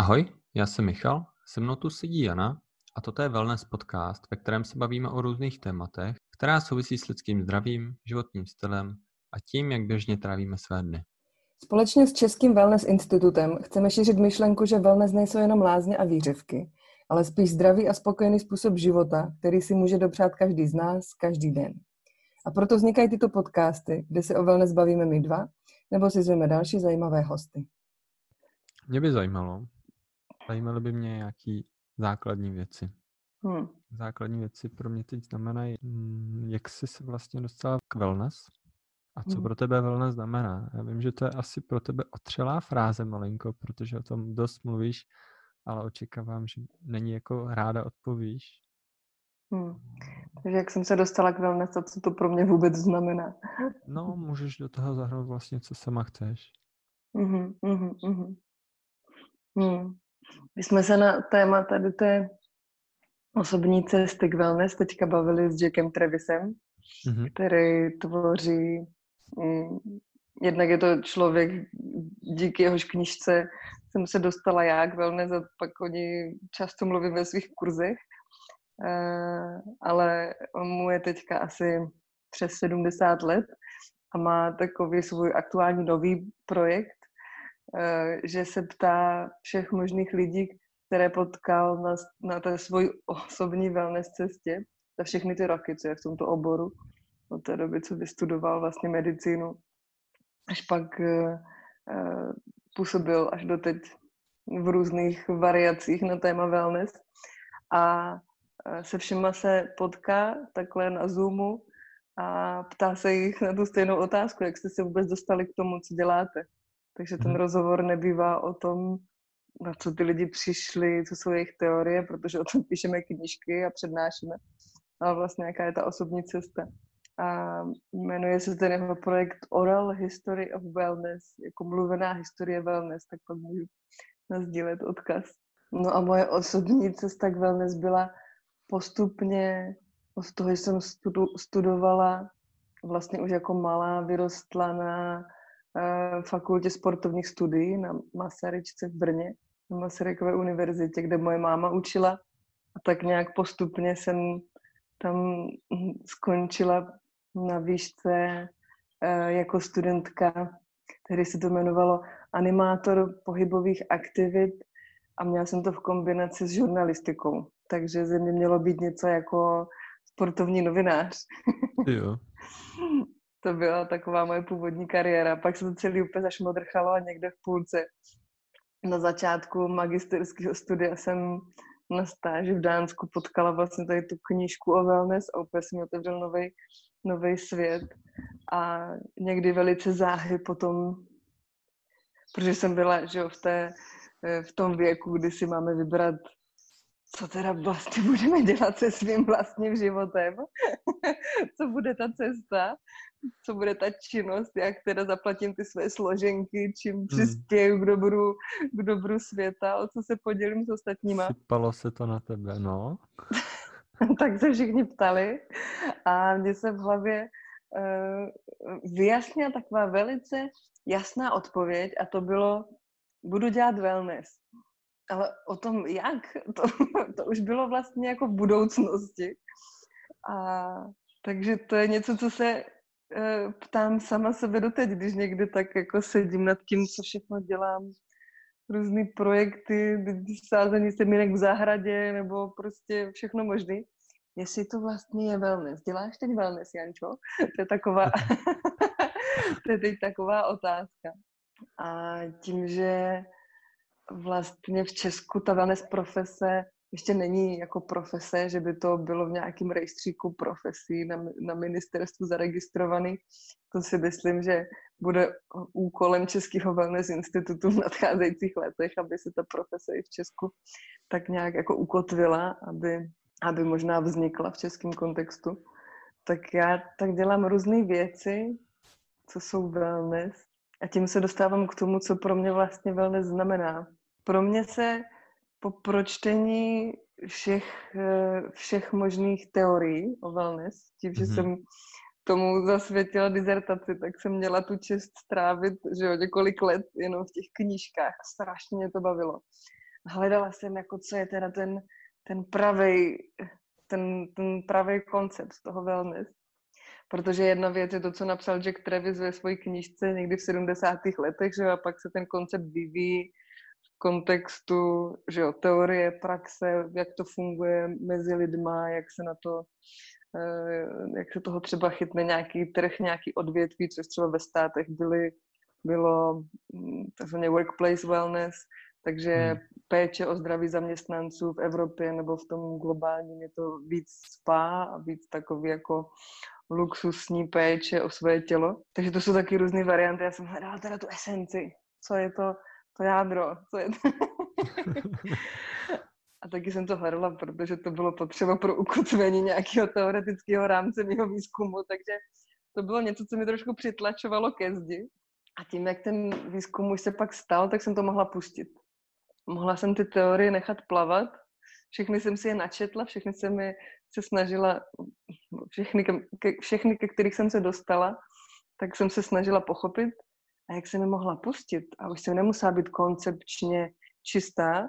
Ahoj, já jsem Michal, se mnou tu sedí Jana a toto je Wellness Podcast, ve kterém se bavíme o různých tématech, která souvisí s lidským zdravím, životním stylem a tím, jak běžně trávíme své dny. Společně s Českým Wellness Institutem chceme šířit myšlenku, že wellness nejsou jenom lázně a výřivky, ale spíš zdravý a spokojený způsob života, který si může dopřát každý z nás, každý den. A proto vznikají tyto podcasty, kde se o wellness bavíme my dva, nebo si zveme další zajímavé hosty. Mě by zajímalo, zajímaly by mě nějaký základní věci. Hmm. Základní věci pro mě teď znamenají, mm, jak jsi se vlastně dostala k wellness a co hmm. pro tebe wellness znamená. Já vím, že to je asi pro tebe otřelá fráze malinko, protože o tom dost mluvíš, ale očekávám, že není jako ráda odpovíš. Hmm. Takže jak jsem se dostala k wellness a co to pro mě vůbec znamená? No, můžeš do toho zahrnout vlastně, co sama chceš. Mm-hmm, mm-hmm. Hmm. My jsme se na téma tady té osobní cesty k wellness teďka bavili s Jackem Trevisem, mm-hmm. který tvoří, mm, jednak je to člověk, díky jehož knižce jsem se dostala já k wellness a pak oni často mluví ve svých kurzech, uh, ale on mu je teďka asi přes 70 let a má takový svůj aktuální nový projekt, Eh, že se ptá všech možných lidí, které potkal na, na té svoji osobní wellness cestě za všechny ty roky, co je v tomto oboru, od té doby, co vystudoval vlastně medicínu, až pak uh, působil až doteď v různých variacích na téma wellness a se všema se potká takhle na Zoomu a ptá se jich na tu stejnou otázku, jak jste se vůbec dostali k tomu, co děláte. Takže ten mhm. rozhovor nebývá o tom, na co ty lidi přišli, co jsou jejich teorie, protože o tom píšeme knížky a přednášíme, ale vlastně jaká je ta osobní cesta. A jmenuje se ten jeho projekt Oral History of Wellness, jako mluvená historie wellness, tak pak můžu nazdílet odkaz. No a moje osobní cesta k wellness byla postupně od toho, že jsem studu, studovala vlastně už jako malá, vyrostla na fakultě sportovních studií na Masaryčce v Brně, na Masarykové univerzitě, kde moje máma učila. A tak nějak postupně jsem tam skončila na výšce eh, jako studentka, tehdy se to jmenovalo animátor pohybových aktivit a měla jsem to v kombinaci s žurnalistikou. Takže ze mě mělo být něco jako sportovní novinář. Jo. To byla taková moje původní kariéra. Pak se to celý úplně zašmodrchalo a někde v půlce na začátku magisterského studia jsem na stáži v Dánsku potkala vlastně tady tu knížku o wellness a úplně jsem otevřel nový svět. A někdy velice záhy potom, protože jsem byla že jo, v, té, v tom věku, kdy si máme vybrat co teda vlastně budeme dělat se svým vlastním životem, co bude ta cesta, co bude ta činnost, jak teda zaplatím ty své složenky, čím hmm. přispěju k dobru, k dobru světa, o co se podělím s ostatníma. Sypalo se to na tebe, no. tak se všichni ptali a mně se v hlavě uh, vyjasnila taková velice jasná odpověď a to bylo, budu dělat wellness. Ale o tom, jak, to, to už bylo vlastně jako v budoucnosti. A takže to je něco, co se uh, ptám sama sebe doteď, když někdy tak jako sedím nad tím, co všechno dělám, různé projekty, sázení semínek v zahradě, nebo prostě všechno možné. Jestli to vlastně je wellness. Děláš teď wellness, Jančo? To je taková, to je teď taková otázka. A tím, že vlastně v Česku ta wellness profese ještě není jako profese, že by to bylo v nějakém rejstříku profesí na, na ministerstvu zaregistrovaný. To si myslím, že bude úkolem Českého wellness institutu v nadcházejících letech, aby se ta profese i v Česku tak nějak jako ukotvila, aby, aby možná vznikla v českém kontextu. Tak já tak dělám různé věci, co jsou wellness a tím se dostávám k tomu, co pro mě vlastně wellness znamená pro mě se po pročtení všech, eh, všech možných teorií o wellness, tím, že mm-hmm. jsem tomu zasvětila dizertaci, tak jsem měla tu čest strávit že jo, několik let jenom v těch knížkách a strašně mě to bavilo. hledala jsem, jako co je teda ten, ten pravý ten, ten pravý koncept toho wellness. Protože jedna věc je to, co napsal Jack Travis ve své knižce někdy v 70. letech, že a pak se ten koncept vyvíjí kontextu, že jo, teorie, praxe, jak to funguje mezi lidma, jak se na to, eh, jak se toho třeba chytne nějaký trh, nějaký odvětví, což třeba ve státech byly, bylo hm, takzvaně workplace wellness, takže hmm. péče o zdraví zaměstnanců v Evropě nebo v tom globálním je to víc spa a víc takový jako luxusní péče o své tělo. Takže to jsou taky různé varianty. Já jsem hledala teda tu esenci. Co je to, to jádro? Co je to? a taky jsem to hledala, protože to bylo potřeba pro ukotvení nějakého teoretického rámce mého výzkumu, takže to bylo něco, co mi trošku přitlačovalo ke zdi. A tím, jak ten výzkum už se pak stal, tak jsem to mohla pustit mohla jsem ty teorie nechat plavat. Všechny jsem si je načetla, všechny jsem je se snažila, všechny, ke, všechny, ke kterých jsem se dostala, tak jsem se snažila pochopit. A jak jsem je mohla pustit, a už jsem nemusela být koncepčně čistá,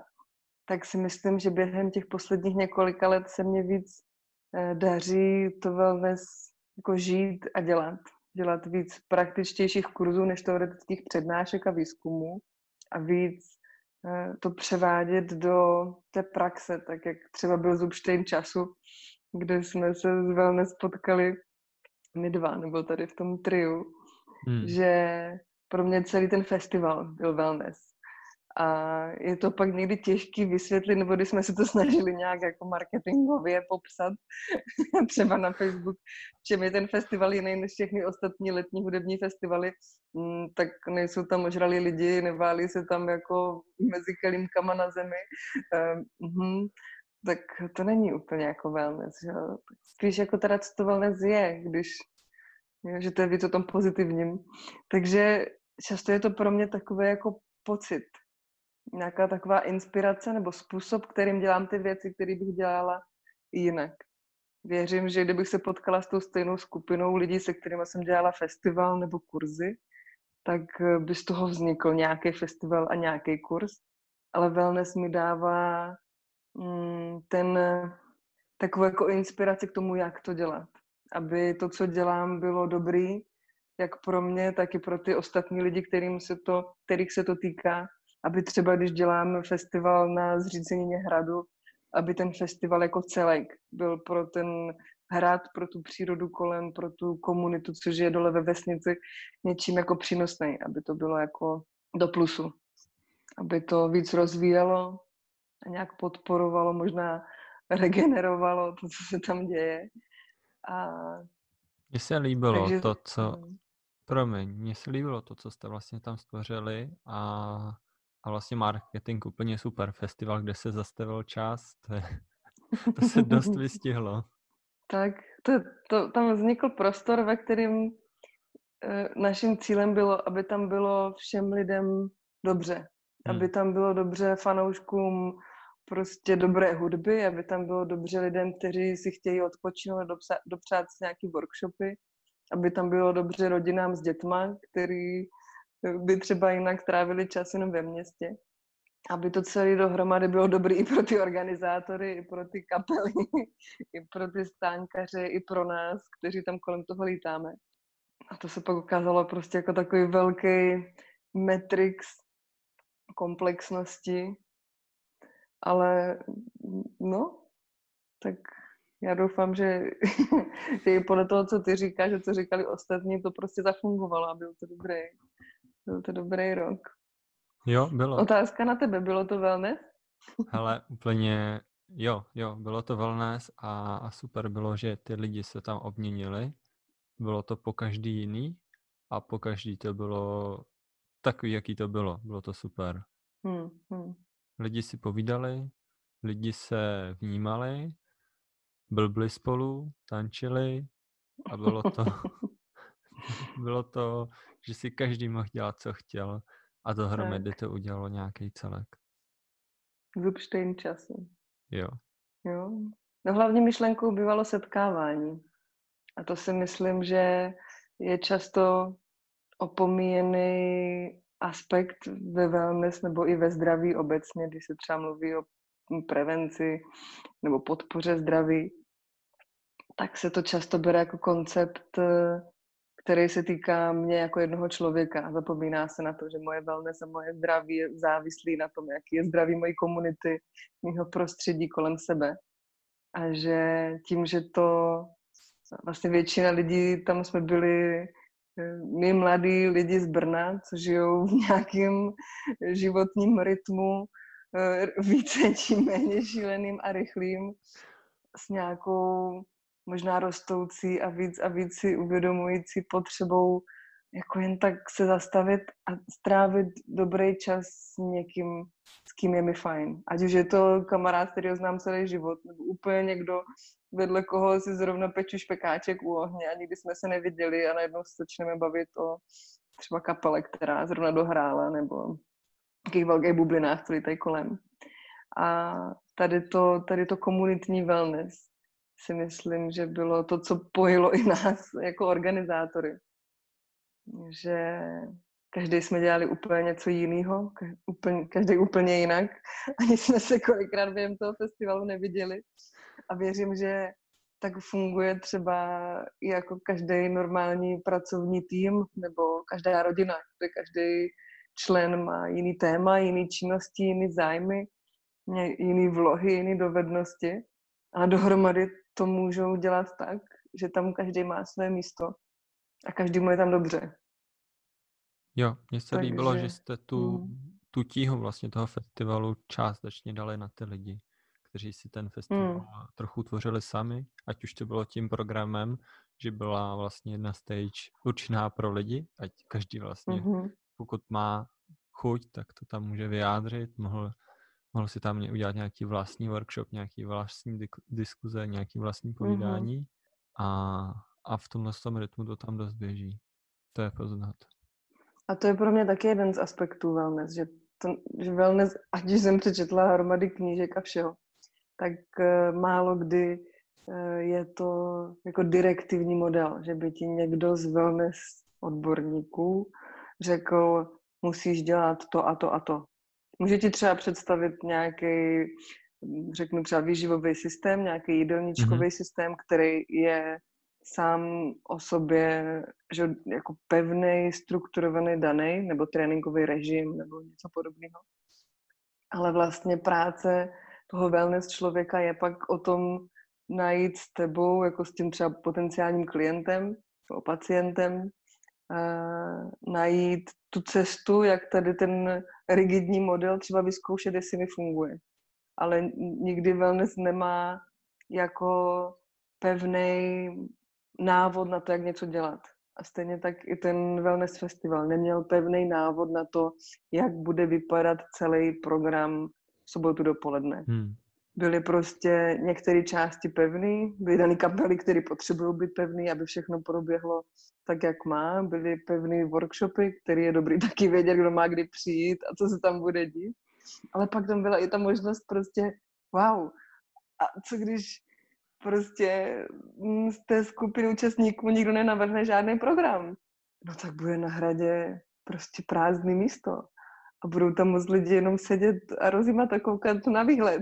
tak si myslím, že během těch posledních několika let se mě víc eh, daří to wellness jako žít a dělat. Dělat víc praktičtějších kurzů než teoretických přednášek a výzkumů a víc Eh, to převádět do té praxe, tak jak třeba byl Zubštejn času, kde jsme se s Wellness potkali my dva, nebo tady v tom triu, hmm. že pro mě celý ten festival byl Wellness. A je to pak někdy těžký vysvětlit, nebo když jsme se to snažili nějak jako marketingově popsat, třeba na Facebook, čem je ten festival jiný než všechny ostatní letní hudební festivaly, mm, tak nejsou tam ožrali lidi, neválí se tam jako mezi kelímkama na zemi. Uh, tak to není úplně jako wellness. Že? Spíš jako teda, co to wellness je, když že to je víc o tom pozitivním. Takže často je to pro mě takové jako pocit, nějaká taková inspirace nebo způsob, kterým dělám ty věci, které bych dělala jinak. Věřím, že kdybych se potkala s tou stejnou skupinou lidí, se kterými jsem dělala festival nebo kurzy, tak eh, by z toho vznikl nějaký festival a nějaký kurz. Ale wellness mi dává mm, ten takovou jako inspiraci k tomu, jak to dělat. Aby to, co dělám, bylo dobrý, jak pro mě, tak i pro ty ostatní lidi, kterým se to, kterých se to týká aby třeba, když děláme festival na zřízení hradu, aby ten festival jako celek byl pro ten hrad, pro tu přírodu kolem, pro tu komunitu, co žije dole ve vesnici, něčím jako přínosný, aby to bylo jako do plusu. Aby to víc rozvíjelo a nějak podporovalo, možná regenerovalo to, co se tam děje. A... Mně se líbilo Takže... to, co... Hmm. Promiň, mně se líbilo to, co jste vlastně tam stvořili a a vlastně marketing úplně super. Festival, kde se zastavil čas, to, je, to se dost vystihlo. Tak, to, to, tam vznikl prostor, ve kterým e, naším cílem bylo, aby tam bylo všem lidem dobře. Hmm. Aby tam bylo dobře fanouškům prostě dobré hudby, aby tam bylo dobře lidem, kteří si chtějí odpočinout, dopřát si nějaký workshopy, aby tam bylo dobře rodinám s dětma, který by třeba jinak trávili čas jenom ve městě. Aby to celé dohromady bylo dobrý i pro ty organizátory, i pro ty kapely, i pro ty stánkaře, i pro nás, kteří tam kolem toho lítáme. A to se pak ukázalo prostě jako takový velký matrix komplexnosti. Ale no, tak já doufám, že, že i podle toho, co ty říkáš, že co říkali ostatní, to prostě zafungovalo a byl to dobrý. Byl to dobrý rok. Jo, bylo. Otázka na tebe, bylo to wellness? Ale úplně, jo, jo, bylo to wellness a, a super bylo, že ty lidi se tam obměnili. Bylo to po každý jiný a po každý to bylo takový, jaký to bylo. Bylo to super. Hmm, hmm. Lidi si povídali, lidi se vnímali, blbli spolu, tančili a bylo to, bylo to že si každý mohl dělat, co chtěl a dohromady to udělalo nějaký celek. Zubštejn času. Jo. Jo. No hlavně myšlenkou bývalo setkávání. A to si myslím, že je často opomíjený aspekt ve wellness nebo i ve zdraví obecně, když se třeba mluví o prevenci nebo podpoře zdraví, tak se to často bere jako koncept, eh, který se týká mě jako jednoho člověka. Zapomíná se na to, že moje wellness a moje zdraví je závislý na tom, jaký je zdraví mojí komunity, mého prostředí kolem sebe. A že tím, že to vlastně většina lidí, tam jsme byli my mladí lidi z Brna, co žijou v nějakém životním rytmu eh, více či méně šíleným a rychlým s nějakou možná rostoucí a víc a víc si uvědomující potřebou jako jen tak se zastavit a strávit dobrý čas s někým, s kým je mi fajn. Ať už je to kamarád, který ho znám celý život, nebo úplně někdo, vedle koho si zrovna peču špekáček u ohně a nikdy jsme se neviděli a najednou se začneme bavit o třeba kapele, která zrovna dohrála, nebo takových velkých bublinách, který tady kolem. A tady to, tady to komunitní wellness, si myslím, že bylo to, co pojilo i nás jako organizátory. Že každý jsme dělali úplně něco jiného, každý úplně jinak. Ani jsme se kolikrát během toho festivalu neviděli. A věřím, že tak funguje třeba i jako každý normální pracovní tým nebo každá rodina, kde každý člen má jiný téma, jiný činnosti, jiný zájmy, jiný vlohy, jiný dovednosti. A dohromady to můžou dělat tak, že tam každý má své místo a každý mu je tam dobře. Jo, mně se Takže... líbilo, že jste tu, hmm. tu tíhu vlastně toho festivalu částečně dali na ty lidi, kteří si ten festival hmm. trochu tvořili sami, ať už to bylo tím programem, že byla vlastně jedna stage určená pro lidi, ať každý vlastně, hmm. pokud má chuť, tak to tam může vyjádřit, mohl mohl si tam udělat nějaký vlastní workshop, nějaký vlastní diskuze, nějaký vlastní povídání mm-hmm. a, a v tomhle tom rytmu to tam dost běží. To je poznat. A to je pro mě taky jeden z aspektů wellness, že, to, že wellness, ať jsem přečetla hromady knížek a všeho, tak uh, málo kdy uh, je to jako direktivní model, že by ti někdo z wellness odborníků řekl, musíš dělat to a to a to. Může ti třeba představit nějaký, řeknu třeba výživový systém, nějaký jídelníčkový mm-hmm. systém, který je sám o sobě že jako pevný, strukturovaný, daný, nebo tréninkový režim, nebo něco podobného. Ale vlastně práce toho wellness člověka je pak o tom najít s tebou, jako s tím třeba potenciálním klientem, o pacientem, najít tu cestu, jak tady ten rigidní model třeba vyzkoušet, jestli mi funguje. Ale nikdy wellness nemá jako pevný návod na to, jak něco dělat. A stejně tak i ten wellness festival neměl pevný návod na to, jak bude vypadat celý program v sobotu dopoledne. Hmm byly prostě některé části pevné, byly dané kapely, které potřebují být pevné, aby všechno proběhlo tak, jak má. Byly pevné workshopy, které je dobrý taky vědět, kdo má kdy přijít a co se tam bude dít. Ale pak tam byla i ta možnost prostě, wow, a co když prostě z té skupiny účastníků nikdo nenavrhne žádný program? No tak bude na hradě prostě prázdný místo a budou tam moc lidi jenom sedět a rozjímat a koukat na výhled.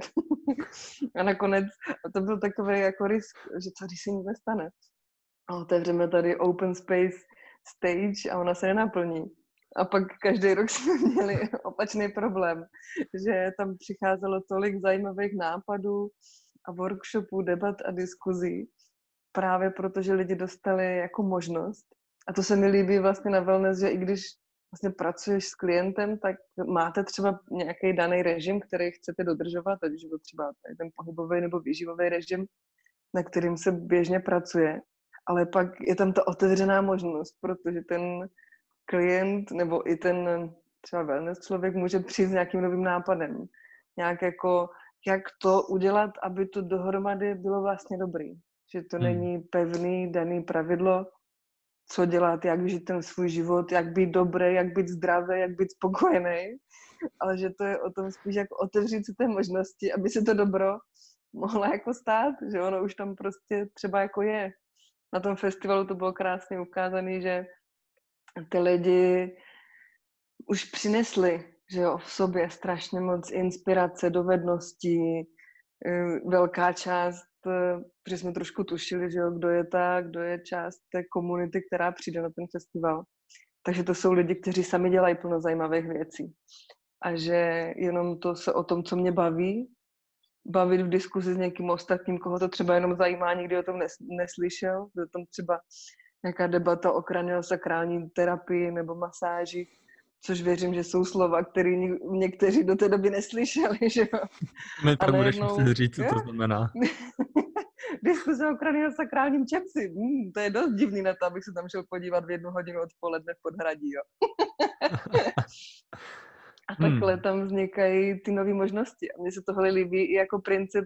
a nakonec a to byl takový jako risk, že co když se nic nestane. A otevřeme tady open space stage a ona se nenaplní. A pak každý rok jsme měli opačný problém, že tam přicházelo tolik zajímavých nápadů a workshopů, debat a diskuzí, právě protože lidi dostali jako možnost. A to se mi líbí vlastně na wellness, že i když vlastně pracuješ s klientem, tak máte třeba nějaký daný režim, který chcete dodržovat, ať už je to třeba ten pohybový nebo výživový režim, na kterým se běžně pracuje, ale pak je tam ta otevřená možnost, protože ten klient nebo i ten třeba wellness člověk může přijít s nějakým novým nápadem. Nějak jako, jak to udělat, aby to dohromady bylo vlastně dobrý. Že to hmm. není pevný, daný pravidlo, co dělat, jak žít ten svůj život, jak být dobrý, jak být zdravý, jak být spokojený, ale že to je o tom spíš jako otevřít si té možnosti, aby se to dobro mohlo jako stát, že ono už tam prostě třeba jako je. Na tom festivalu to bylo krásně ukázané, že ty lidi už přinesli že jo, v sobě strašně moc inspirace, dovedností, eh, velká část, eh, protože jsme trošku tušili, že jo, kdo je ta, kdo je část té komunity, která přijde na ten festival. Takže to jsou lidi, kteří sami dělají plno zajímavých věcí. A že jenom to se o tom, co mě baví, bavit v diskuzi s někým ostatním, koho to třeba jenom zajímá, nikdy o tom neslyšel, že tam třeba nějaká debata o kraniosakrální terapii nebo masáži, což věřím, že jsou slova, které někteří do té doby neslyšeli, že jo. My to budeš jednou... muset říct, co to znamená. Diskuze o kraniosakrálním čepci. Hmm, to je dost divný na to, abych se tam šel podívat v jednu hodinu odpoledne v podhradí, jo. A takhle hmm. tam vznikají ty nové možnosti. A mně se tohle líbí i jako princip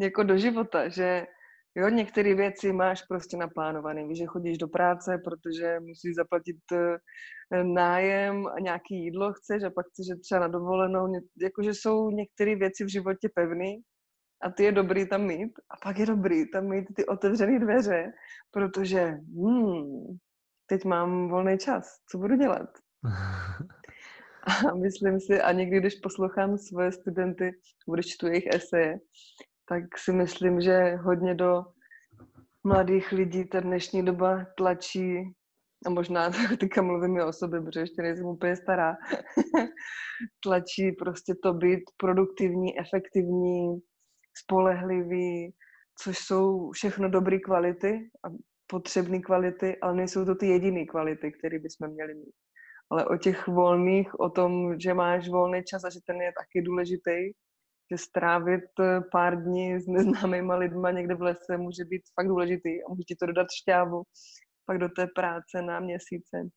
jako do života, že jo, některé věci máš prostě naplánované. Víš, že chodíš do práce, protože musíš zaplatit eh, nájem a nějaký jídlo chceš a pak chceš třeba na dovolenou. Jakože jsou některé věci v životě pevné a ty je dobrý tam mít a pak je dobrý tam mít ty otevřené dveře, protože hmm, teď mám volný čas, co budu dělat? A myslím si, a někdy, když poslouchám svoje studenty, když čtu jejich eseje, tak si myslím, že hodně do mladých lidí ta dnešní doba tlačí, a možná teďka mluvím o sobě, protože ještě nejsem úplně stará, tlačí prostě to být produktivní, efektivní, spolehlivý, což jsou všechno dobré kvality a potřebné kvality, ale nejsou to ty jediné kvality, které bychom měli mít. Ale o těch volných, o tom, že máš volný čas a že ten je taky důležitý, strávit eh, pár dní s neznámýma lidma někde v lese může být fakt důležitý a může ti to dodat šťávu pak do té práce na měsíce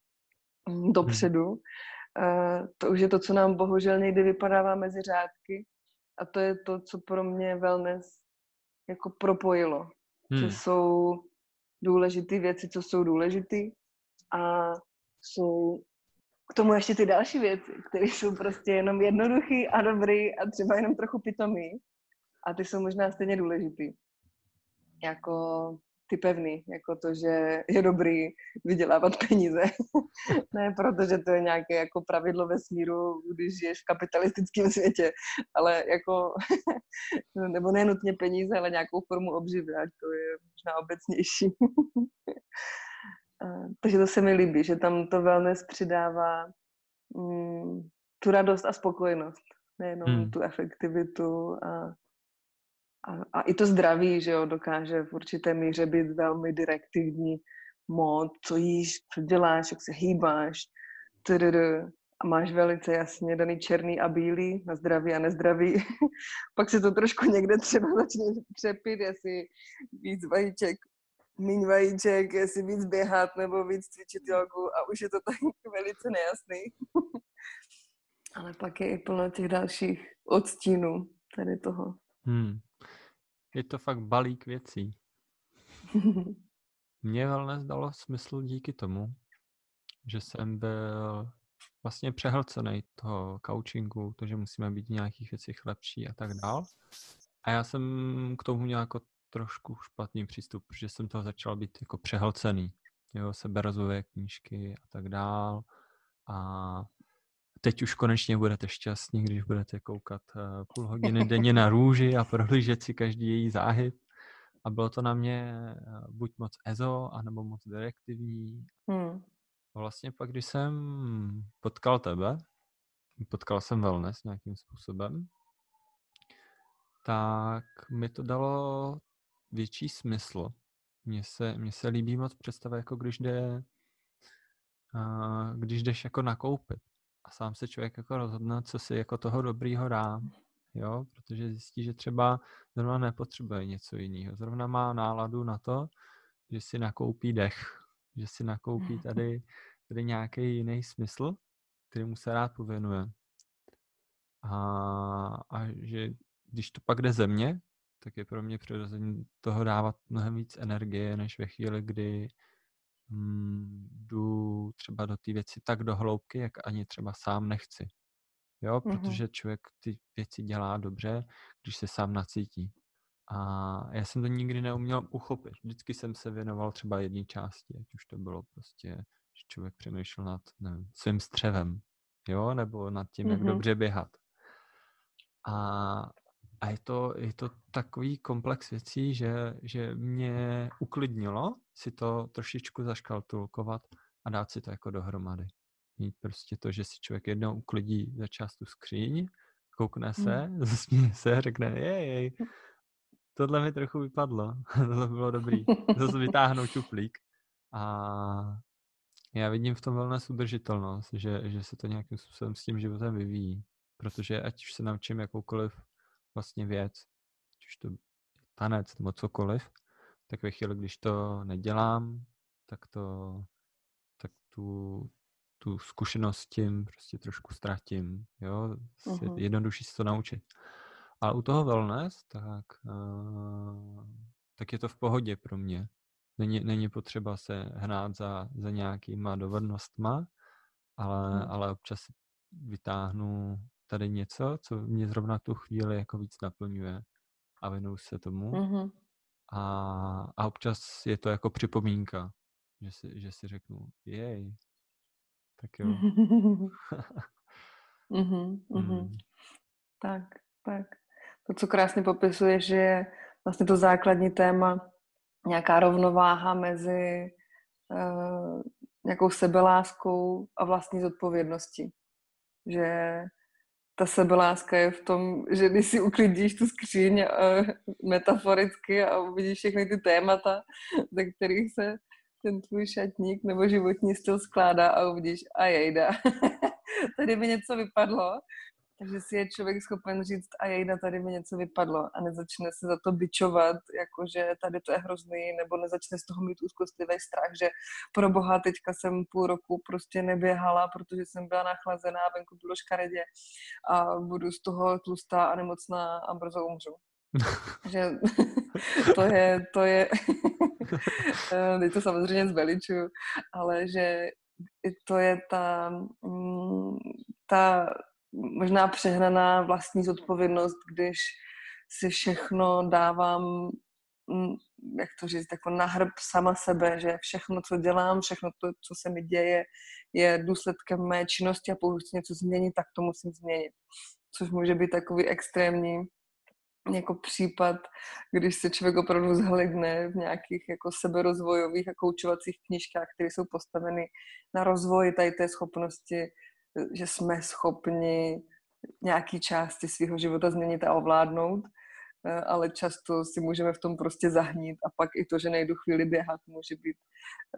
dopředu. Uh, to už je to, co nám bohužel někdy vypadává mezi řádky a to je to, co pro mě wellness jako propojilo. Hmm. Že jsou důležité věci, co jsou důležité a jsou k tomu ještě ty další věci, které jsou prostě jenom jednoduchý a dobrý a třeba jenom trochu pitomý. A ty jsou možná stejně důležitý. Jako ty pevný, jako to, že je dobrý vydělávat peníze. ne protože to je nějaké jako pravidlo ve smíru, když žiješ v kapitalistickém světě, ale jako, nebo ne nutně peníze, ale nějakou formu obživy, ať to je možná obecnější. Takže to se mi líbí, že tam to wellness přidává mm, tu radost a spokojenost, nejenom hmm. tu efektivitu a, a, a i to zdraví, že jo, dokáže v určité míře být velmi direktivní mod, co jíš, co děláš, jak se hýbáš, tdd. a máš velice jasně daný černý a bílý na zdraví a nezdraví. Pak se to trošku někde třeba začne přepít, jestli víc vajíček míň vajíček, jestli víc běhat nebo víc cvičit jogu a už je to tak velice nejasný. Ale pak je i plno těch dalších odstínů tady toho. Hmm. Je to fakt balík věcí. Mně wellness dalo smysl díky tomu, že jsem byl vlastně přehlcený toho coachingu, to, že musíme být v nějakých věcech lepší a tak dál. A já jsem k tomu měl jako trošku špatný přístup, protože jsem toho začal být jako přehlcený. Jo, seberazové knížky a tak dál. A teď už konečně budete šťastní, když budete koukat eh, půl hodiny denně na růži a prohlížet si každý její záhyb. A bylo to na mě eh, buď moc EZO, anebo moc direktivní. Hmm. A vlastně pak, když jsem potkal tebe, potkal jsem wellness nějakým způsobem, tak mi to dalo větší smysl. Mně se, mně se líbí moc představa, jako když jde, uh, když jdeš jako nakoupit a sám se člověk jako rozhodne, co si jako toho dobrýho dá, jo, protože zjistí, že třeba zrovna nepotřebuje něco jiného. Zrovna má náladu na to, že si nakoupí dech, že si nakoupí tady, tady nějaký jiný smysl, který mu se rád pověnuje. A, a že když to pak jde ze mě, tak je pro mě přirozený toho dávat mnohem víc energie, než ve chvíli, kdy mm, jdu třeba do té věci tak do hloubky, jak ani třeba sám nechci. Jo, mm-hmm. protože člověk ty věci dělá dobře, když se sám nacítí. A já jsem to nikdy neuměl uchopit. Vždycky jsem se věnoval třeba jedné části, ať už to bylo prostě, že člověk přemýšlel nad nevím, svým střevem, jo, nebo nad tím, mm-hmm. jak dobře běhat. A, a je, to, je to takový komplex věcí, že, že mě uklidnilo si to trošičku zaškaltulkovat a dát si to jako dohromady. Mít prostě to, že si člověk jednou uklidí za část tu skříň, koukne se, mm. zasměje se, řekne, jej, tohle mi trochu vypadlo, to bylo dobrý, zase vytáhnout čuplík. A já vidím v tom wellness udržitelnost, že, že se to nějakým způsobem s tím životem vyvíjí. Protože ať už se naučím jakoukoliv vlastně věc, ať už to tanec nebo cokoliv, tak ve chvíli, když to nedělám, tak to, tak tu, tu zkušenost tím prostě trošku ztratím, jo, uh-huh. jednodušší se to naučit. Ale u toho wellness, tak, uh, tak je to v pohodě pro mě. Není, není potřeba se hnát za, za nějakýma dovednostma, ale, hmm. ale občas vytáhnu tady něco, co mě zrovna tu chvíli jako víc naplňuje a věnuju se tomu. Mm-hmm. A, a občas je to jako připomínka, že si, že si řeknu, jej, tak jo. mm-hmm, mm. Tak, tak. To, co krásně popisuje, že je vlastně to základní téma nějaká rovnováha mezi uh, nějakou sebeláskou a vlastní zodpovědností. Že ta sebeláska je v tom, že když si uklidíš tu skříň uh, metaforicky a uvidíš všechny ty témata, ze kterých se ten tvůj šatník nebo životní styl skládá a uvidíš, a jejda, tady mi něco vypadlo, takže si je člověk schopen říct, a jejda, tady mi něco vypadlo a nezačne se za to bičovat, jakože tady to je hrozný, nebo nezačne z toho mít úzkostlivý strach, že pro boha teďka jsem půl roku prostě neběhala, protože jsem byla nachlazená, venku bylo škaredě a budu z toho tlustá a nemocná a brzo umřu. že to je, to je, teď to samozřejmě zveličuju, ale že to je ta, mm, ta možná přehnaná vlastní zodpovědnost, když si všechno dávám, mm, jak to říct, jako na hrb sama sebe, že všechno, co dělám, všechno to, co se mi děje, je důsledkem mé činnosti a pokud chci něco změnit, tak to musím změnit. Což může být takový extrémní jako případ, když se člověk opravdu zhlidne v nějakých jako seberozvojových a koučovacích knižkách, které jsou postaveny na rozvoj tady té schopnosti že jsme schopni nějaký části svého života změnit a ovládnout, eh, ale často si můžeme v tom prostě zahnít a pak i to, že nejdu chvíli běhat, může být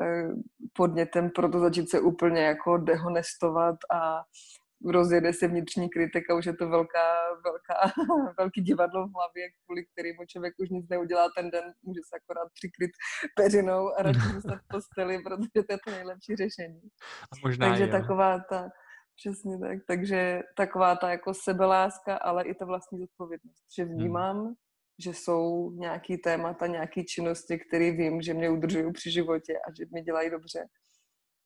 eh, podnětem pro to začít se úplně jako dehonestovat a rozjede se vnitřní kritika, už je to velká, velká, velký divadlo v hlavě, kvůli kterému člověk už nic neudělá ten den, může se akorát přikryt peřinou a radši se v posteli, protože to je to nejlepší řešení. A možná Takže jo. taková ta, Přesně tak. Takže taková ta jako sebeláska, ale i ta vlastní zodpovědnost. Že hmm. vnímám, hmm. že jsou nějaký témata, nějaké činnosti, které vím, že mě udržují při životě a že mi dělají dobře.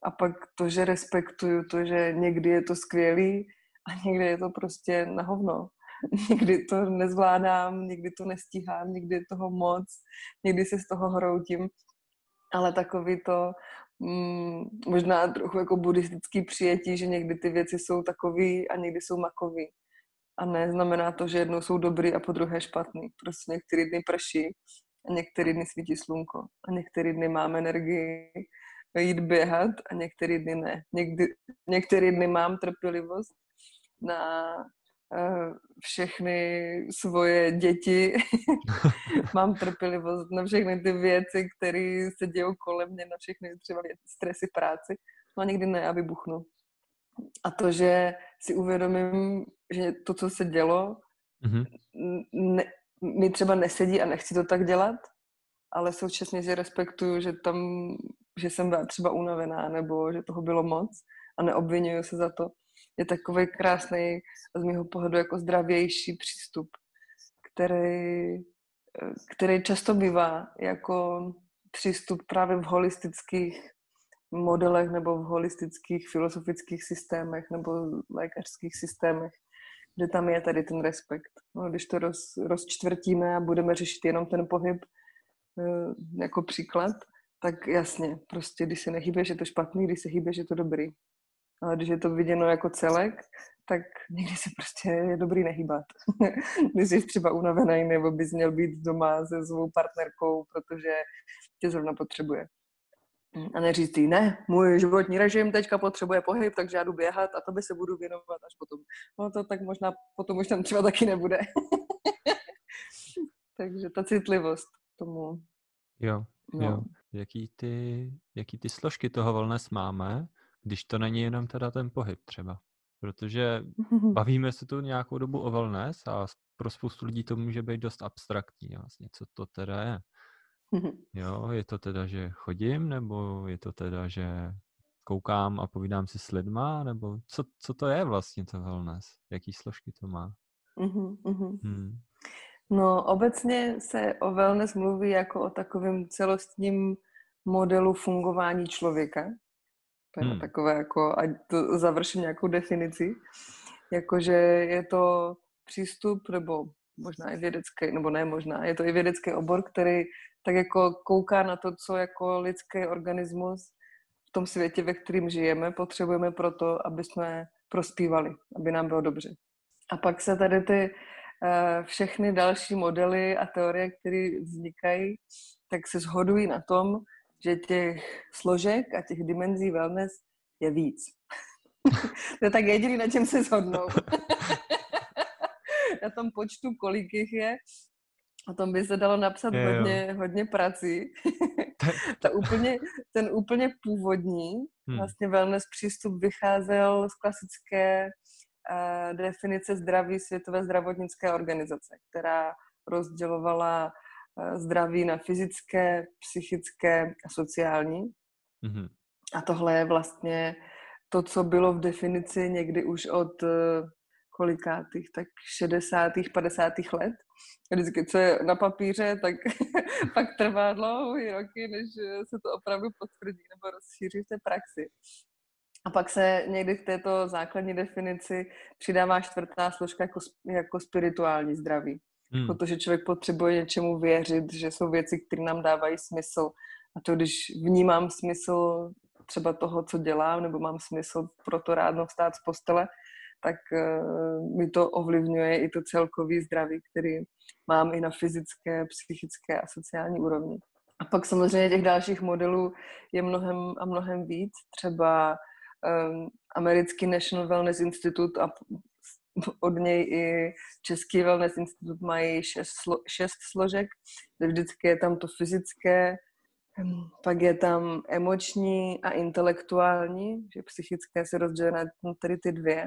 A pak to, že respektuju to, že někdy je to skvělý a někdy je to prostě na hovno. Někdy to nezvládám, někdy to nestíhám, někdy je toho moc, někdy se z toho hroutím. Ale takový to mm, možná trochu jako buddhistický přijetí, že někdy ty věci jsou takový a někdy jsou makový. A ne znamená to, že jednou jsou dobrý a po druhé špatný. Prostě některý dny prší a některý dny svítí slunko a některý dny máme energii jít běhat a některý dny ne. Někdy, některý dny mám trpělivost na všechny svoje děti, mám trpělivost na všechny ty věci, které se dějou kolem mě, na všechny třeba stresy práci, no a někdy ne, já vybuchnu. A to, že si uvědomím, že to, co se dělo, mm-hmm. ne, mi třeba nesedí a nechci to tak dělat, ale současně si respektuju, že tam, že jsem byla třeba unavená, nebo že toho bylo moc a neobvinuju se za to je takový krásný z mého pohledu jako zdravější přístup, který, který často bývá jako přístup právě v holistických modelech nebo v holistických filozofických systémech nebo lékařských systémech, kde tam je tady ten respekt. No, když to roz, rozčtvrtíme a budeme řešit jenom ten pohyb eh, jako příklad, tak jasně, prostě když se nehýbeš, je to špatný, když se hýbeš, je to dobrý Ale když je to viděno jako celek, tak někdy se prostě je dobrý nehýbat. když jsi třeba unavený, nebo bys měl být doma se svou partnerkou, protože tě zrovna potřebuje. A neříct jí, ne, můj životní režim teďka potřebuje pohyb, takže já jdu běhat a to by se budu věnovat až potom. No to tak možná potom už tam třeba taky nebude. takže ta citlivost tomu. Jo, no. jo. Jaký ty, jaký ty složky toho wellness máme, když to není jenom teda ten pohyb třeba? Protože bavíme se tu nějakou dobu o wellness a pro spoustu lidí to může být dost abstraktní vlastně, co to teda je. Jo, je to teda, že chodím, nebo je to teda, že koukám a povídám si s lidma, nebo co, co to je vlastně to wellness? Jaký složky to má? Hmm. No, obecně se o wellness mluví jako o takovém celostním modelu fungování člověka. To je hmm. takové jako, ať to završím nějakou definici, jakože je to přístup, nebo možná i vědecký, nebo ne možná, je to i vědecký obor, který tak jako kouká na to, co jako lidský organismus v tom světě, ve kterým žijeme, potřebujeme pro to, aby jsme prospívali, aby nám bylo dobře. A pak se tady ty uh, všechny další modely a teorie, které vznikají, tak se shodují na tom, že těch složek a těch dimenzí wellness je víc. to je tak jediný, na čem se shodnou. na tom počtu, kolik jich je. O tom by se dalo napsat je, hodně, jo. hodně prací. Ta úplně, ten úplně původní hmm. vlastně wellness přístup vycházel z klasické uh, definice zdraví Světové zdravotnické organizace, která rozdělovala zdraví na fyzické, psychické a sociální. Hmm. A tohle je vlastně to, co bylo v definici někdy už od uh, kolikátých, tak 60. 50. let. Vždycky, co je na papíře, tak pak trvá dlouhé roky, než se to opravdu potvrdí nebo rozšíří v té praxi. A pak se někdy v této základní definici přidává čtvrtá složka jako, jako spirituální zdraví. Hmm. Protože člověk potřebuje něčemu věřit, že jsou věci, které nám dávají smysl. A to, když vnímám smysl třeba toho, co dělám, nebo mám smysl pro to ráno vstát z postele, tak uh, mi to ovlivňuje i to celkový zdraví, který mám i na fyzické, psychické a sociální úrovni. A pak samozřejmě těch dalších modelů je mnohem a mnohem víc. Třeba um, americký National Wellness Institute a od něj i Český Wellness Institut mají šest, slo, šest složek, vždycky je tam to fyzické, ehm, pak je tam emoční a intelektuální, že psychické se rozdělí na tady ty dvě.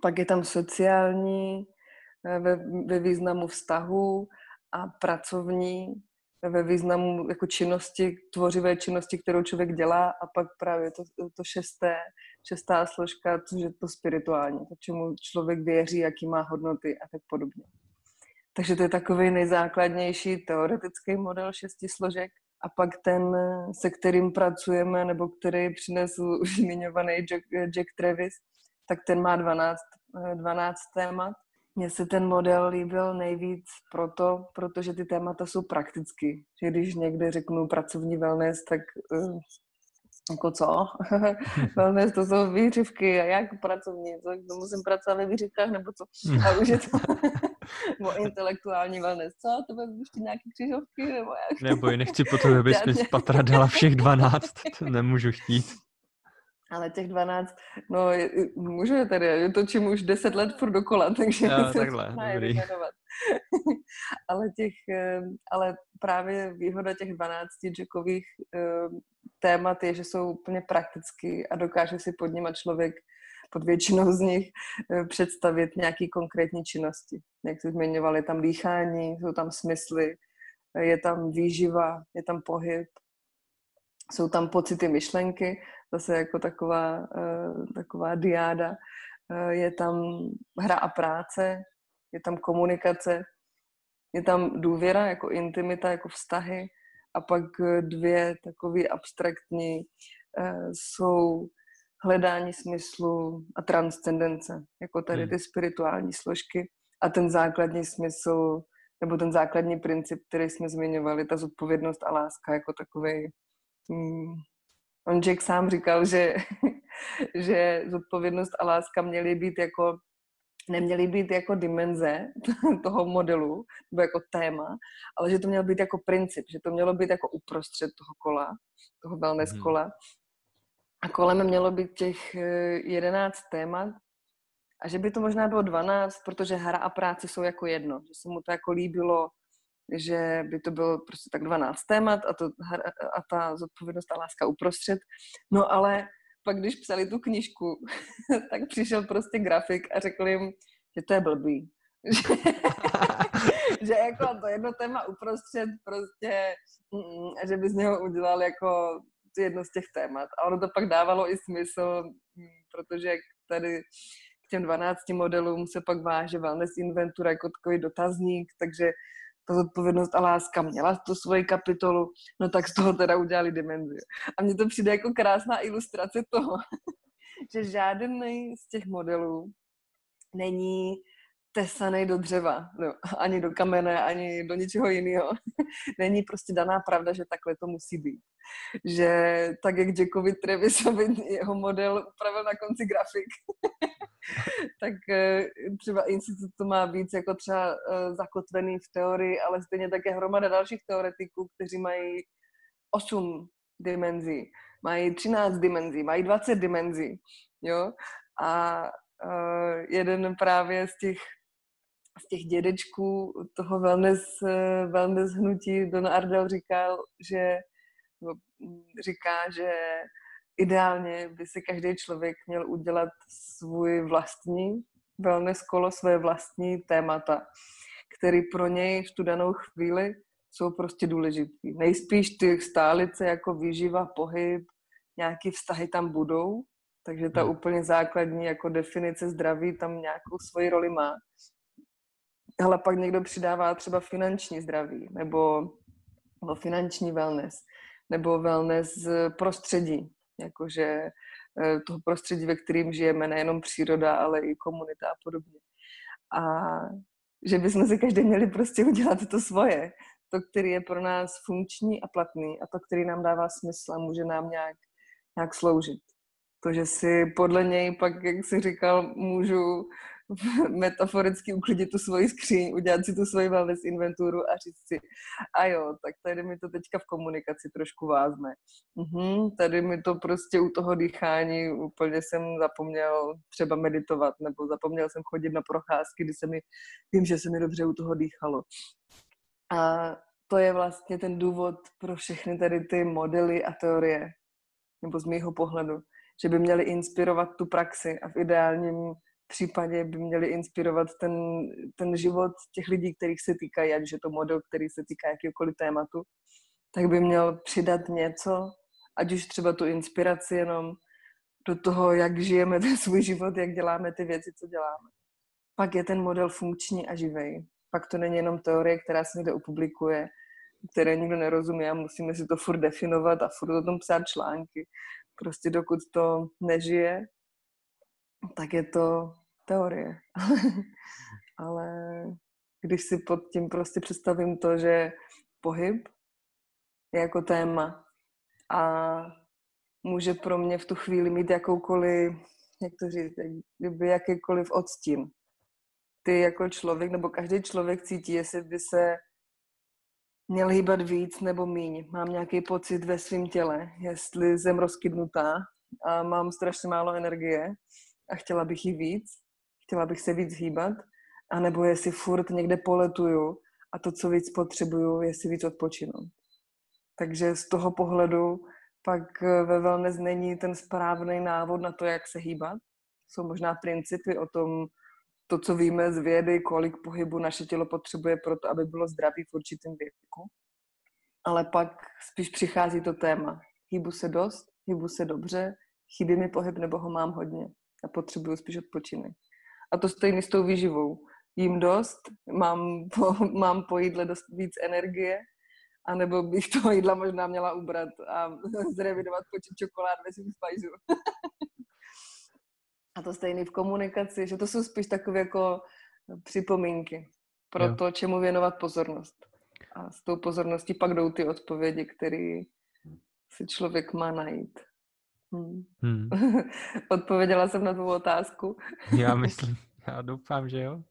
Pak je tam sociální eh, ve, ve významu vztahu a pracovní ve významu jako činnosti, tvořivé činnosti, kterou člověk dělá a pak právě to, to šesté, šestá složka, což je to spirituální, to, čemu člověk věří, jaký má hodnoty a tak podobně. Takže to je takový nejzákladnější teoretický model šesti složek. A pak ten, se kterým pracujeme, nebo který přinesl už zmiňovaný Jack, Jack Travis, tak ten má 12, 12 eh, témat. Mně se ten model líbil nejvíc proto, protože ty témata jsou prakticky. Že když někde řeknu pracovní wellness, tak uh, jako co? wellness to jsou výřivky a jak pracovní? Co, to musím pracovat ve výřivkách nebo co? A už je to nebo intelektuální wellness. Co? To bude ještě nějaké křižovky nebo jak? Nebo nechci po tobě, abys mi z patra dala všech 12. To nemůžu chtít. Ale těch 12, no můžu tady, točím už 10 let furt dokola, takže no, takhle, dobrý. ale, těch, ale právě výhoda těch 12 jackových témat je, že jsou úplně praktický a dokáže si pod nimi člověk pod většinou z nich eh, představit nějaký konkrétní činnosti. Jak jsi zmiňovali, je tam dýchání, jsou tam smysly, je tam výživa, je tam pohyb, jsou tam pocity, myšlenky zase jako taková, uh, taková diáda. Je tam hra a práce, je tam komunikace, je tam důvěra jako intimita, jako vztahy a pak dvě takové abstraktní uh, jsou hledání smyslu a transcendence, jako tady hmm. ty spirituální složky a ten základní smysl, nebo ten základní princip, který jsme zmiňovali, ta zodpovědnost a láska jako takový mm, On Jack sám říkal, že že zodpovědnost a láska měly být jako neměly být jako dimenze toho modelu, nebo jako téma, ale že to mělo být jako princip, že to mělo být jako uprostřed toho kola, toho wellness hmm. kola. A kolem mělo být těch eh, jedenáct témat a že by to možná bylo dvanáct, protože hra a práce jsou jako jedno. Že se mu to jako líbilo, že by to bylo prostě tak 12 témat a, to, a ta zodpovědnost a láska uprostřed. No ale pak když psali tu knižku, tak přišel prostě grafik a řekl jim, že to je blbý. že jako to jedno téma uprostřed prostě, mm, že by z něho udělal jako jedno z těch témat. A ono to pak dávalo i smysl, mm, protože tady k těm 12 modelům se pak váže wellness inventura jako takový dotazník, takže ta zodpovědnost a láska měla tu svoji kapitolu, no tak z toho teda udělali dimenzi. A mně to přijde jako krásná ilustrace toho, že žádný z těch modelů není tesaný do dřeva, no, ani do kamene, ani do ničeho jiného. Není prostě daná pravda, že takhle to musí být. Že tak, jak Jackovi Trevisovi jeho model upravil na konci grafik, tak eh, třeba institut to má víc jako třeba eh, zakotvený v teorii, ale stejně také hromada dalších teoretiků, kteří mají 8 dimenzí, mají 13 dimenzí, mají 20 dimenzí, jo, a uh, jeden právě z těch z těch dědečků toho wellness, wellness hnutí Don Ardel říkal, že mm, říká, že ideálně by si každý člověk měl udělat svůj vlastní wellness kolo, své vlastní témata, které pro něj v tu danou chvíli jsou prostě důležitý. Nejspíš ty stálice jako výživa, pohyb, nějaký vztahy tam budou, takže ta hmm. úplně základní jako definice zdraví tam nějakou svoji roli má. Ale pak někdo přidává třeba finanční zdraví nebo, nebo finanční wellness nebo wellness prostředí jakože eh, toho prostředí, ve kterým žijeme, nejenom příroda, ale i komunita a podobně. A že bychom si každý měli prostě udělat to svoje, to, který je pro nás funkční a platný a to, který nám dává smysl a může nám nějak, nějak sloužit. To, že si podle něj pak, jak jsi říkal, můžu metaforicky uklidit tu svoji skříň, udělat si tu svoji wellness inventuru a říct si, a jo, tak tady mi to teďka v komunikaci trošku vázne. Mhm, tady mi to prostě u toho dýchání úplně jsem zapomněl třeba meditovat, nebo zapomněl jsem chodit na procházky, kdy se mi, vím, že se mi dobře u toho dýchalo. A to je vlastně ten důvod pro všechny tady ty modely a teorie, nebo z mýho pohledu, že by měly inspirovat tu praxi a v ideálním případě by měli inspirovat ten, ten život těch lidí, kterých se týkají, ať je to model, který se týká jakýkoliv tématu, tak by měl přidat něco, ať už třeba tu inspiraci jenom do toho, jak žijeme ten svůj život, jak děláme ty věci, co děláme. Pak je ten model funkční a živej. Pak to není jenom teorie, která se někde opublikuje, které nikdo nerozumí a musíme si to furt definovat a furt o tom psát články. Prostě dokud to nežije, tak je to teorie. Ale když si pod tím prostě představím to, že pohyb je jako téma a může pro mě v tu chvíli mít jakoukoliv, jak to říct, kdyby jakýkoliv odstín. Ty jako člověk, nebo každý člověk cítí, jestli by se měl hýbat víc nebo míň. Mám nějaký pocit ve svém těle, jestli jsem rozkydnutá a mám strašně málo energie a chtěla bych jí víc, chtěla bych se víc hýbat, anebo jestli furt někde poletuju a to, co víc potřebuju, je si víc odpočinout. Takže z toho pohledu pak eh, ve wellness není ten správný návod na to, jak se hýbat. Jsou možná principy o tom, to, co víme z vědy, kolik pohybu naše tělo potřebuje pro to, aby bylo zdravý v určitém věku. Ale pak spíš přichází to téma. Hýbu se dost, hýbu se dobře, chybí mi pohyb nebo ho mám hodně a potřebuju spíš odpočinek. A to stejně s tou výživou. Jím dost, mám po, mám po jídle dost víc energie, anebo bych toho jídla možná měla ubrat a zrevidovat počet čokolád ve svým spajzu. a to stejný v komunikaci, že to jsou spíš takové jako připomínky pro jo. to, čemu věnovat pozornost. A s tou pozorností pak jdou ty odpovědi, které si člověk má najít. Hmm. Hmm. Odpověděla jsem na tvou otázku. já myslím, já doufám, že jo.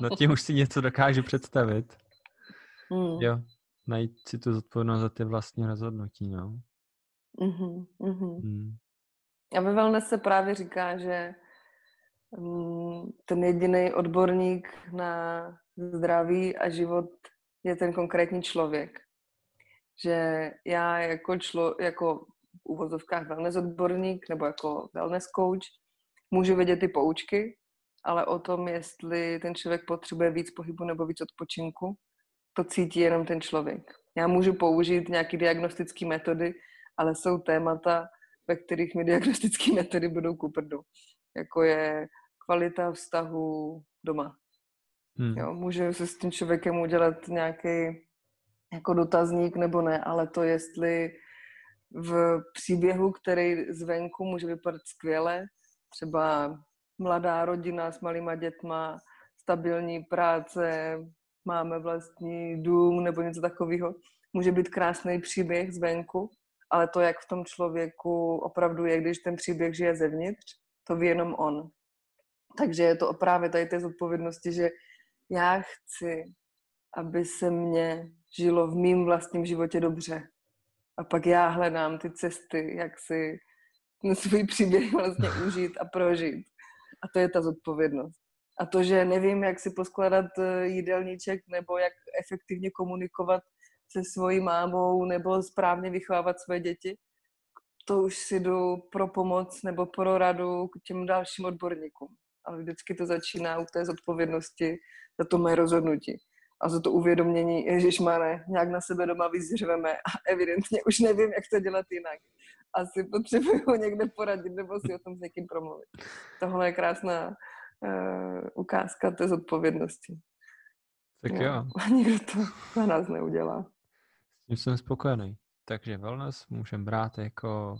No tím už si něco dokážu představit. Hmm. Jo, najít si tu zodpovědnost za ty vlastní rozhodnutí, no. Mm-hmm, mm-hmm. Hmm. A ve wellness se právě říká, že um, ten jediný odborník na zdraví a život je ten konkrétní člověk. Že já jako, člo, jako úvozovkách wellness odborník nebo jako wellness coach můžu vědět ty poučky, ale o tom, jestli ten člověk potřebuje víc pohybu nebo víc odpočinku, to cítí jenom ten člověk. Já můžu použít nějaké diagnostické metody, ale jsou témata, ve kterých mi diagnostické metody budou kuprdu. Jako je kvalita vztahu doma. Hmm. Jo, můžu se s tím člověkem udělat nějaký jako dotazník nebo ne, ale to jestli v příběhu, který zvenku může vypadat skvěle, třeba mladá rodina s malýma dětma, stabilní práce, máme vlastní dům nebo něco takového. Může být krásný příběh zvenku, ale to, jak v tom člověku opravdu je, když ten příběh žije zevnitř, to ví jenom on. Takže je to právě tady té zodpovědnosti, že já chci, aby se mně žilo v mým vlastním životě dobře. A pak já hledám ty cesty, jak si ten svůj příběh vlastně užít a prožít. A to je ta zodpovědnost. A to, že nevím, jak si poskladat eh, jídelníček nebo jak efektivně komunikovat se svojí mámou nebo správně vychovávat své děti, to už si jdu pro pomoc nebo pro radu k těm dalším odborníkům. Ale vždycky to začíná u té zodpovědnosti za to mé rozhodnutí a za to uvědomění, Ježíš ne, nějak na sebe doma vyzřveme a evidentně už nevím, jak to dělat jinak. Asi potřebuju někde poradit nebo si o tom s někým promluvit. Tohle je krásná uh, ukázka té zodpovědnosti. Tak jo. jo. A nikdo to za nás neudělá. S tím jsem spokojený. Takže wellness můžeme brát jako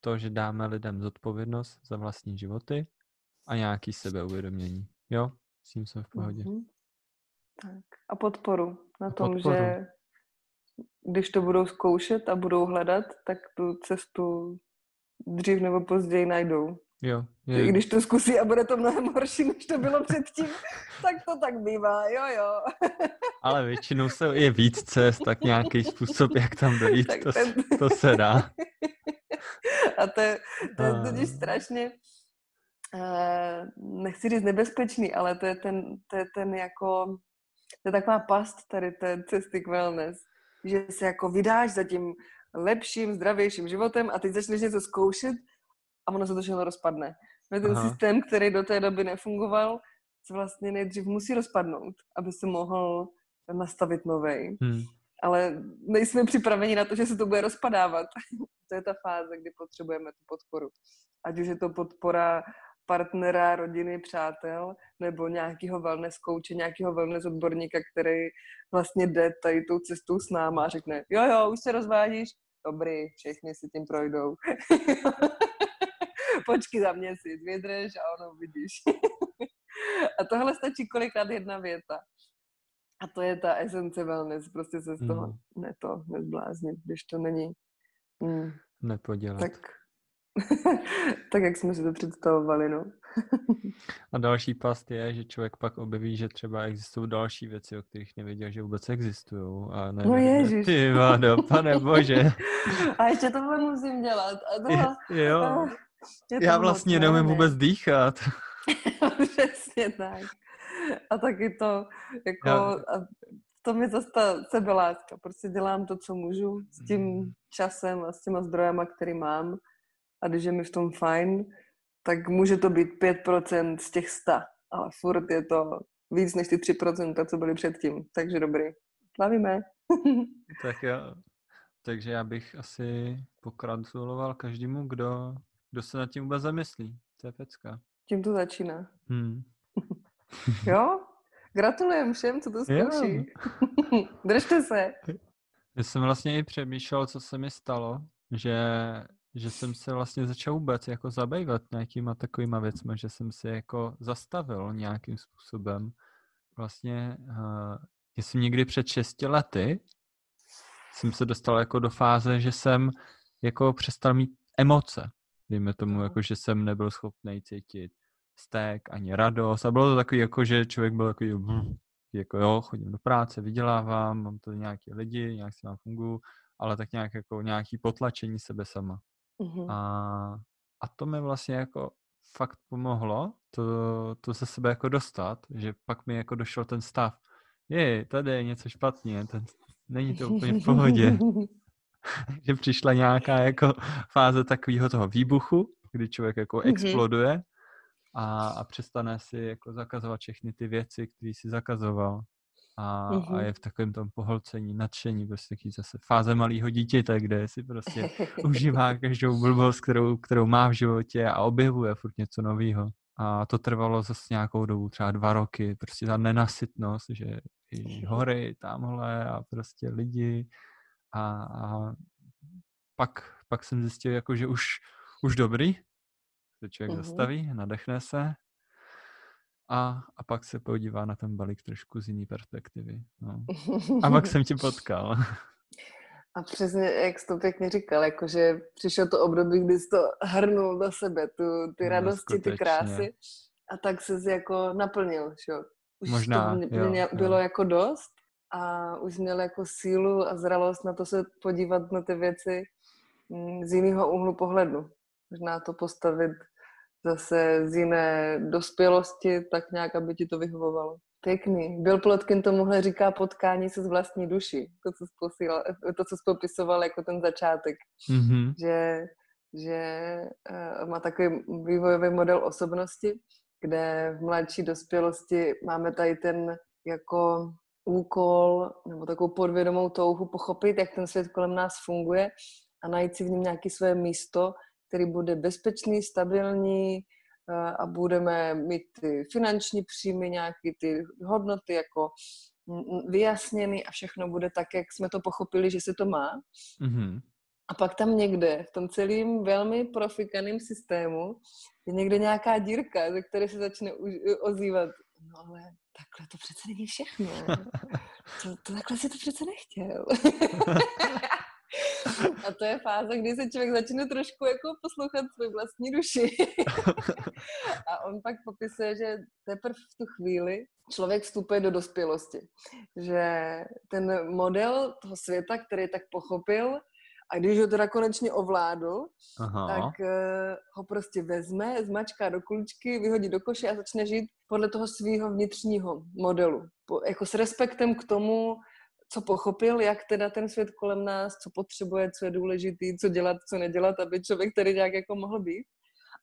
to, že dáme lidem zodpovědnost za vlastní životy a nějaký sebeuvědomění. Jo, s tím jsem v pohodě. Mm-hmm. Tak. A podporu na tom, podporu. že když to budou zkoušet a budou hledat, tak tu cestu dřív nebo později najdou. Jo. Je. I když to zkusí a bude to mnohem horší, než to bylo předtím, tak to tak bývá, jo, jo. Ale většinou se je víc cest, tak nějaký způsob, jak tam dojít, to, ten... to se dá. A to je, to je totiž strašně, uh, nechci říct nebezpečný, ale to je ten, to je ten jako, to je taková past tady té cesty k wellness, že se jako vydáš za tím lepším, zdravějším životem a teď začneš něco zkoušet a ono se to všechno rozpadne. No ten Aha. systém, který do té doby nefungoval, se vlastně nejdřív musí rozpadnout, aby se mohl nastavit novej. Hmm. Ale nejsme připraveni na to, že se to bude rozpadávat. to je ta fáze, kdy potřebujeme tu podporu. Ať už je to podpora partnera, rodiny, přátel, nebo nějakého wellness kouče, nějakého wellness odborníka, který vlastně jde tady tou cestou s náma a řekne, jo, jo, už se rozvádíš, dobrý, všichni si tím projdou. počkej za měsíc, vydrž a ono vidíš. a tohle stačí kolikrát jedna věta. A to je ta esence wellness, prostě se z toho mm. ne to nezbláznit, když to není mm, nepodělat. Tak, tak, jak jsme si to představovali, no. a další past je, že člověk pak objeví, že třeba existují další věci, o kterých nevěděl, že vůbec existují. A ne, no ježiš. Ty vado, pane bože. a ještě tohle musím dělat. A tohle, jo. Já vlastně neumím vůbec dýchat. Přesně tak. A taky to, jako, a v tom je zase ta sebeláska. Prostě dělám to, co můžu s tím mm. časem a s těma zdrojama, který mám. A když je mi v tom fajn, tak může to být 5% z těch 100, ale furt je to víc než ty 3%, co byly předtím. Takže dobrý. Slavíme. tak jo. Takže já bych asi pokratuloval každému, kdo kdo se nad tím vůbec zamyslí. To je pecka. Tím to začíná. Hmm. jo? Gratulujem všem, co to zkouší. Držte se. Já jsem vlastně i přemýšlel, co se mi stalo, že, že jsem se vlastně začal vůbec jako zabývat nějakýma takovýma věcmi, že jsem si jako zastavil nějakým způsobem. Vlastně uh, jsem někdy před šesti lety jsem se dostal jako do fáze, že jsem jako přestal mít emoce. Dejme tomu, jako, že jsem nebyl schopný cítit stek, ani radost. A bylo to takový, jako, že člověk byl takový, jako jo, chodím do práce, vydělávám, mám to nějaký lidi, nějak si mám funguji, ale tak nějak jako nějaký potlačení sebe sama. Mm-hmm. A, a to mi vlastně jako fakt pomohlo to, to ze sebe jako dostat, že pak mi jako došel ten stav, je, tady je něco špatně, ten, není to úplně v pohodě. že přišla nějaká jako fáze takového toho výbuchu, kdy člověk jako mm-hmm. exploduje a, a přestane si jako zakazovat všechny ty věci, které si zakazoval. A, mm-hmm. a je v takovém tom pohlcení, nadšení, prostě taky zase fáze malého dítěte, kde si prostě užívá každou blbost, kterou, kterou má v životě a objevuje furt něco nového. A to trvalo zase nějakou dobu, třeba dva roky, prostě ta nenasytnost, že i hory tamhle a prostě lidi a, a pak, pak jsem zjistil, jako, že už, už dobrý, se člověk uh-huh. zastaví, nadechne se a, a pak se podívá na ten balík trošku z jiné perspektivy. No. A pak jsem tě potkal. A přesně, jak jsi to pěkně říkal, jakože přišlo to období, kdy jsi to hrnul do sebe, tu, ty no, radosti, ty krásy a tak se jako naplnil, že? Už Možná, to mě, jo, mě bylo jo. jako dost a už měl jako sílu a zralost na to se podívat na ty věci mm, z jiného úhlu pohledu. Možná to postavit zase z jiné dospělosti, tak nějak, aby ti to vyhovovalo. Pěkný. Bill Plotkin tomuhle říká potkání se s vlastní duší. To, co jsi, to, co jsi popisoval jako ten začátek. Mm-hmm. Že, že uh, má takový vývojový model osobnosti, kde v mladší dospělosti máme tady ten jako úkol nebo takovou podvědomou touhu pochopit, jak ten svět kolem nás funguje a najít si v něm nějaké své místo, který bude bezpečný, stabilní eh, a budeme mít ty finanční příjmy, nějaké ty hodnoty jako vyjasněný a všechno bude tak, jak jsme to pochopili, že se to má. Mm-hmm. A pak tam někde, v tom celém velmi profikaném systému, je někde nějaká dírka, ze které se začne ozývat. No ale takhle to přece není všechno. To, to takhle si to přece nechtěl. A to je fáze, kdy se člověk začne trošku jako poslouchat svůj vlastní duši. A on pak popisuje, že teprve v tu chvíli člověk vstupuje do dospělosti. Že ten model toho světa, který tak pochopil, a když ho teda konečně ovládl, Aha. tak uh, ho prostě vezme, zmačká do kuličky, vyhodí do koše a začne žít podle toho svého vnitřního modelu. Po, jako s respektem k tomu, co pochopil, jak teda ten svět kolem nás, co potřebuje, co je důležitý, co dělat, co nedělat, aby člověk tady nějak jako mohl být.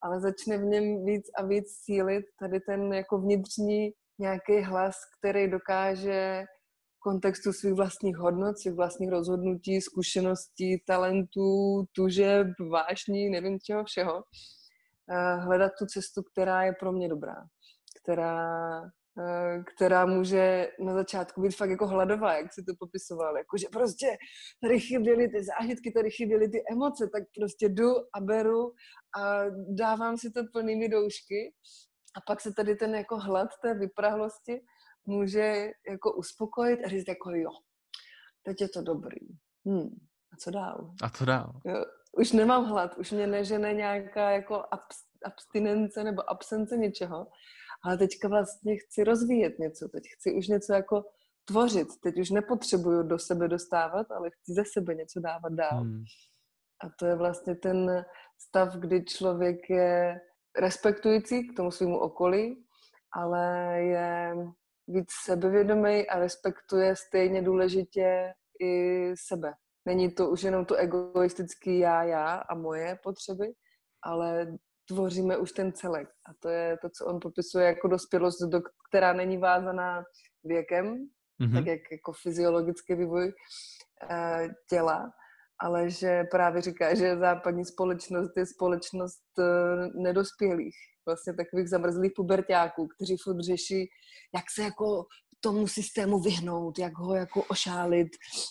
Ale začne v něm víc a víc sílit tady ten jako vnitřní nějaký hlas, který dokáže v kontextu svých vlastních hodnot, svých vlastních rozhodnutí, zkušeností, talentů, tužeb, vášní, nevím čeho všeho, eh, hledat tu cestu, která je pro mě dobrá, která která může na začátku být fakt jako hladová, jak si to popisoval, jakože prostě tady chyběly ty zážitky, tady chyběly ty emoce, tak prostě jdu a beru a dávám si to plnými doušky a pak se tady ten jako hlad té vyprahlosti může jako uspokojit a říct jako jo, teď je to dobrý. Hmm, a co dál? A co dál? Jo, už nemám hlad, už mě nežene nějaká jako abstinence nebo absence něčeho, ale teďka vlastně chci rozvíjet něco, teď chci už něco jako tvořit, teď už nepotřebuju do sebe dostávat, ale chci ze sebe něco dávat dál. Hmm. A to je vlastně ten stav, kdy člověk je respektující k tomu svému okolí, ale je víc sebevědomý a respektuje stejně důležitě i sebe. Není to už jenom to egoistický já, já a moje potřeby, ale tvoříme už ten celek. A to je to, co on popisuje jako dospělost, do, která není vázaná věkem, mm-hmm. tak jak jako fyziologický vývoj e, těla, ale že právě říká, že západní společnost je společnost e, nedospělých, vlastně takových zamrzlých pubertáků, kteří furt řeší, jak se jako tomu systému vyhnout, jak ho jako ošálit,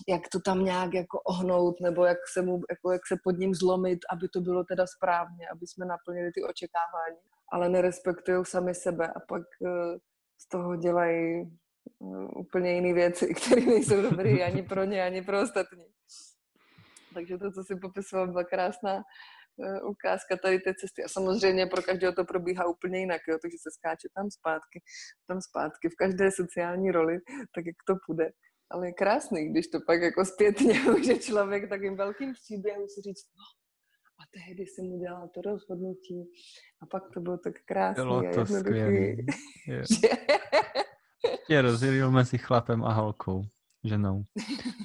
jak to tam nějak jako ohnout, nebo jak se, mu, jako, jak se pod ním zlomit, aby to bylo teda správně, aby jsme naplnili ty očekávání. Ale nerespektují sami sebe a pak uh, z toho dělají uh, úplně jiné věci, které nejsou dobré ani pro ně, ani pro ostatní. Takže to, co si popisoval, byla krásná, ukázka tady té cesty. A samozřejmě pro každého to probíhá úplně jinak, jo? takže se skáče tam zpátky, tam zpátky, v každé sociální roli, tak jak to půjde. Ale je krásný, když to pak jako zpětně může člověk takým velkým příběhem si říct, no, a tehdy jsem udělal to rozhodnutí a pak to bylo tak krásné. Bylo to skvělé. Je rozdělil mezi chlapem a holkou, ženou.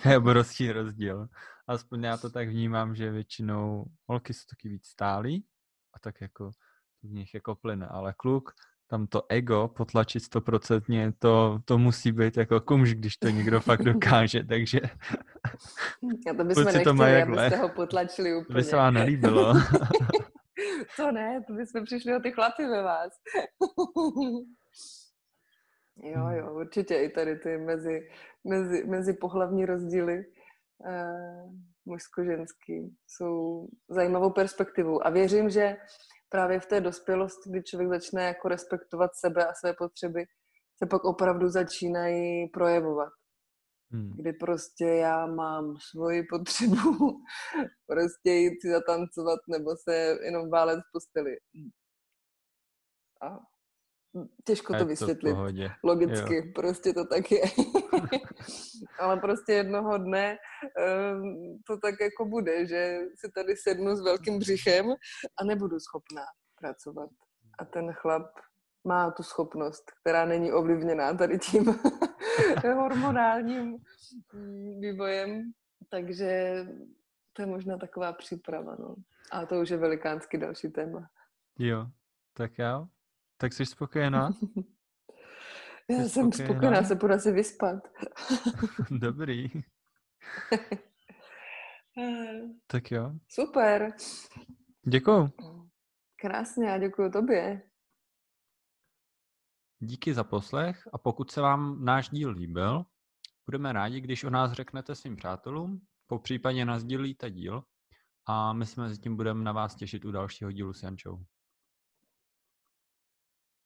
je obrovský rozdíl. Aspoň já to tak vnímám, že většinou holky jsou taky víc stálí a tak jako v nich jako plyne, ale kluk tam to ego potlačit stoprocentně, to, to musí být jako kumž, když to někdo fakt dokáže, takže... A to bychom nechtěli, to abyste ho potlačili úplně. To by se vám nelíbilo. to ne, to bychom přišli o ty chlapy ve vás. jo, hmm. jo, určitě i tady ty mezi, mezi, mezi pohlavní rozdíly mužsko-ženský jsou zajímavou perspektivou. A věřím, že právě v té dospělosti, kdy člověk začne jako respektovat sebe a své potřeby, se pak opravdu začínají projevovat. Hmm. Kdy prostě já mám svoji potřebu prostě jít si zatancovat nebo se jenom válet v posteli. A těžko to vysvětlit. To Logicky, jo. prostě to tak je. Ale prostě jednoho dne um, to tak jako bude, že si tady sednu s velkým břichem a nebudu schopná pracovat. A ten chlap má tu schopnost, která není ovlivněná tady tím hormonálním mm, vývojem. Takže to je možná taková příprava. No. A to už je velikánský další téma. Jo, tak jo. Tak jsi spokojená? Já jsi jsem spokojená, spokojená se půjdu asi vyspat. Dobrý. tak jo. Super. Děkuju. Krásně a děkuji tobě. Díky za poslech a pokud se vám náš díl líbil, budeme rádi, když o nás řeknete svým přátelům, po případě nás dílíte díl a my se mezi tím budeme na vás těšit u dalšího dílu s Jančou.